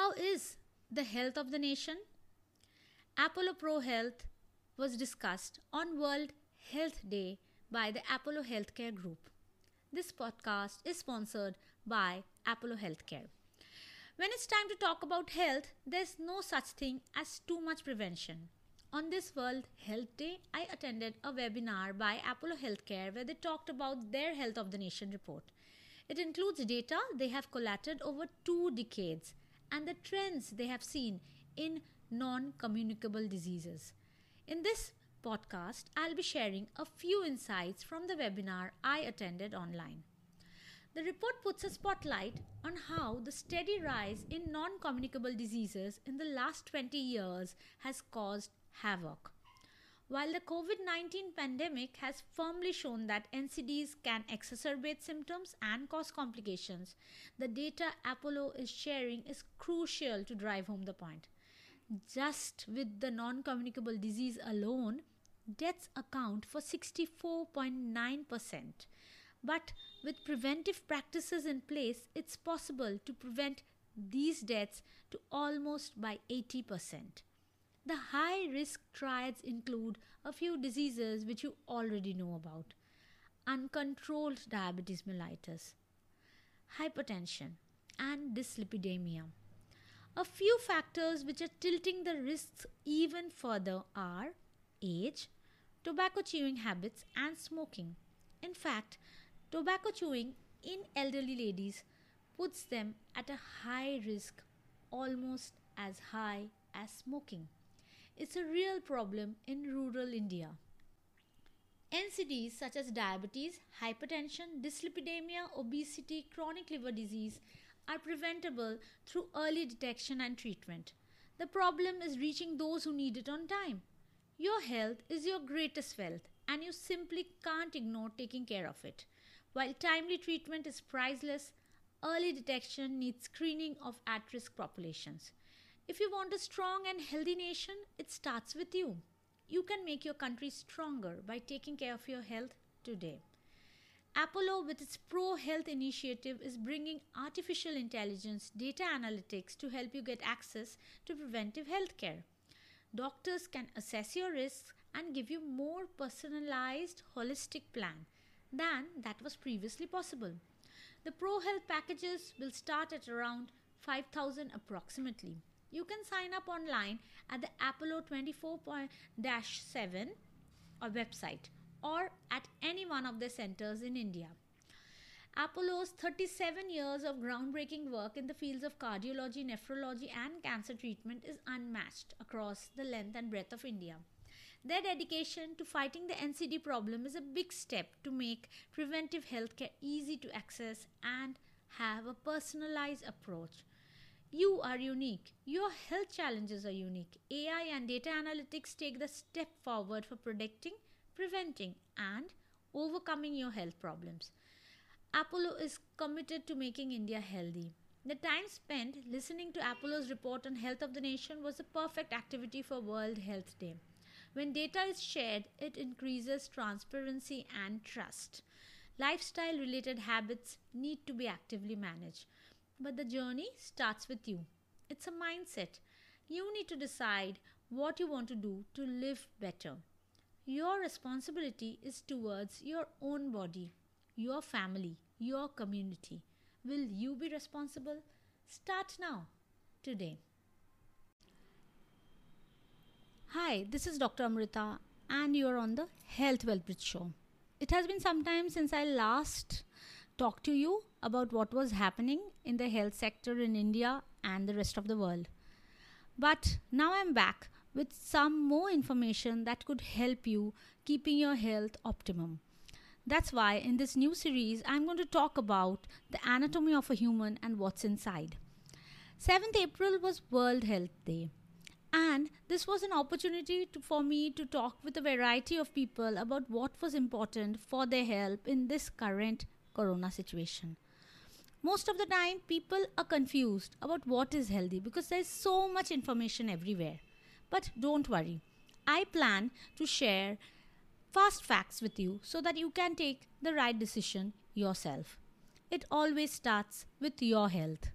How is the health of the nation? Apollo Pro Health was discussed on World Health Day by the Apollo Healthcare Group. This podcast is sponsored by Apollo Healthcare. When it's time to talk about health, there's no such thing as too much prevention. On this World Health Day, I attended a webinar by Apollo Healthcare where they talked about their Health of the Nation report. It includes data they have collated over two decades and the trends they have seen in non communicable diseases. In this podcast, I'll be sharing a few insights from the webinar I attended online. The report puts a spotlight on how the steady rise in non communicable diseases in the last 20 years has caused havoc. While the COVID 19 pandemic has firmly shown that NCDs can exacerbate symptoms and cause complications, the data Apollo is sharing is crucial to drive home the point. Just with the non communicable disease alone, deaths account for 64.9%. But with preventive practices in place, it's possible to prevent these deaths to almost by 80%. The high risk triads include a few diseases which you already know about uncontrolled diabetes mellitus, hypertension, and dyslipidemia. A few factors which are tilting the risks even further are age, tobacco chewing habits, and smoking. In fact, tobacco chewing in elderly ladies puts them at a high risk, almost as high as smoking. It's a real problem in rural India. NCDs such as diabetes, hypertension, dyslipidemia, obesity, chronic liver disease are preventable through early detection and treatment. The problem is reaching those who need it on time. Your health is your greatest wealth, and you simply can't ignore taking care of it. While timely treatment is priceless, early detection needs screening of at risk populations. If you want a strong and healthy nation, it starts with you. You can make your country stronger by taking care of your health today. Apollo, with its Pro Health initiative, is bringing artificial intelligence data analytics to help you get access to preventive health care. Doctors can assess your risks and give you more personalized, holistic plan than that was previously possible. The Pro Health packages will start at around 5000 approximately. You can sign up online at the Apollo 24 7 website or at any one of the centers in India. Apollo's 37 years of groundbreaking work in the fields of cardiology, nephrology, and cancer treatment is unmatched across the length and breadth of India. Their dedication to fighting the NCD problem is a big step to make preventive healthcare easy to access and have a personalized approach. You are unique. Your health challenges are unique. AI and data analytics take the step forward for predicting, preventing, and overcoming your health problems. Apollo is committed to making India healthy. The time spent listening to Apollo's report on health of the nation was a perfect activity for World Health Day. When data is shared, it increases transparency and trust. Lifestyle related habits need to be actively managed. But the journey starts with you. It's a mindset. You need to decide what you want to do to live better. Your responsibility is towards your own body, your family, your community. Will you be responsible? Start now, today. Hi, this is Dr. Amrita, and you're on the Health Wellbridge Show. It has been some time since I last talked to you about what was happening in the health sector in India and the rest of the world. But now I'm back with some more information that could help you keeping your health optimum. That's why in this new series I'm going to talk about the anatomy of a human and what's inside. 7th April was World Health Day. And this was an opportunity to, for me to talk with a variety of people about what was important for their help in this current corona situation. Most of the time, people are confused about what is healthy because there's so much information everywhere. But don't worry, I plan to share fast facts with you so that you can take the right decision yourself. It always starts with your health.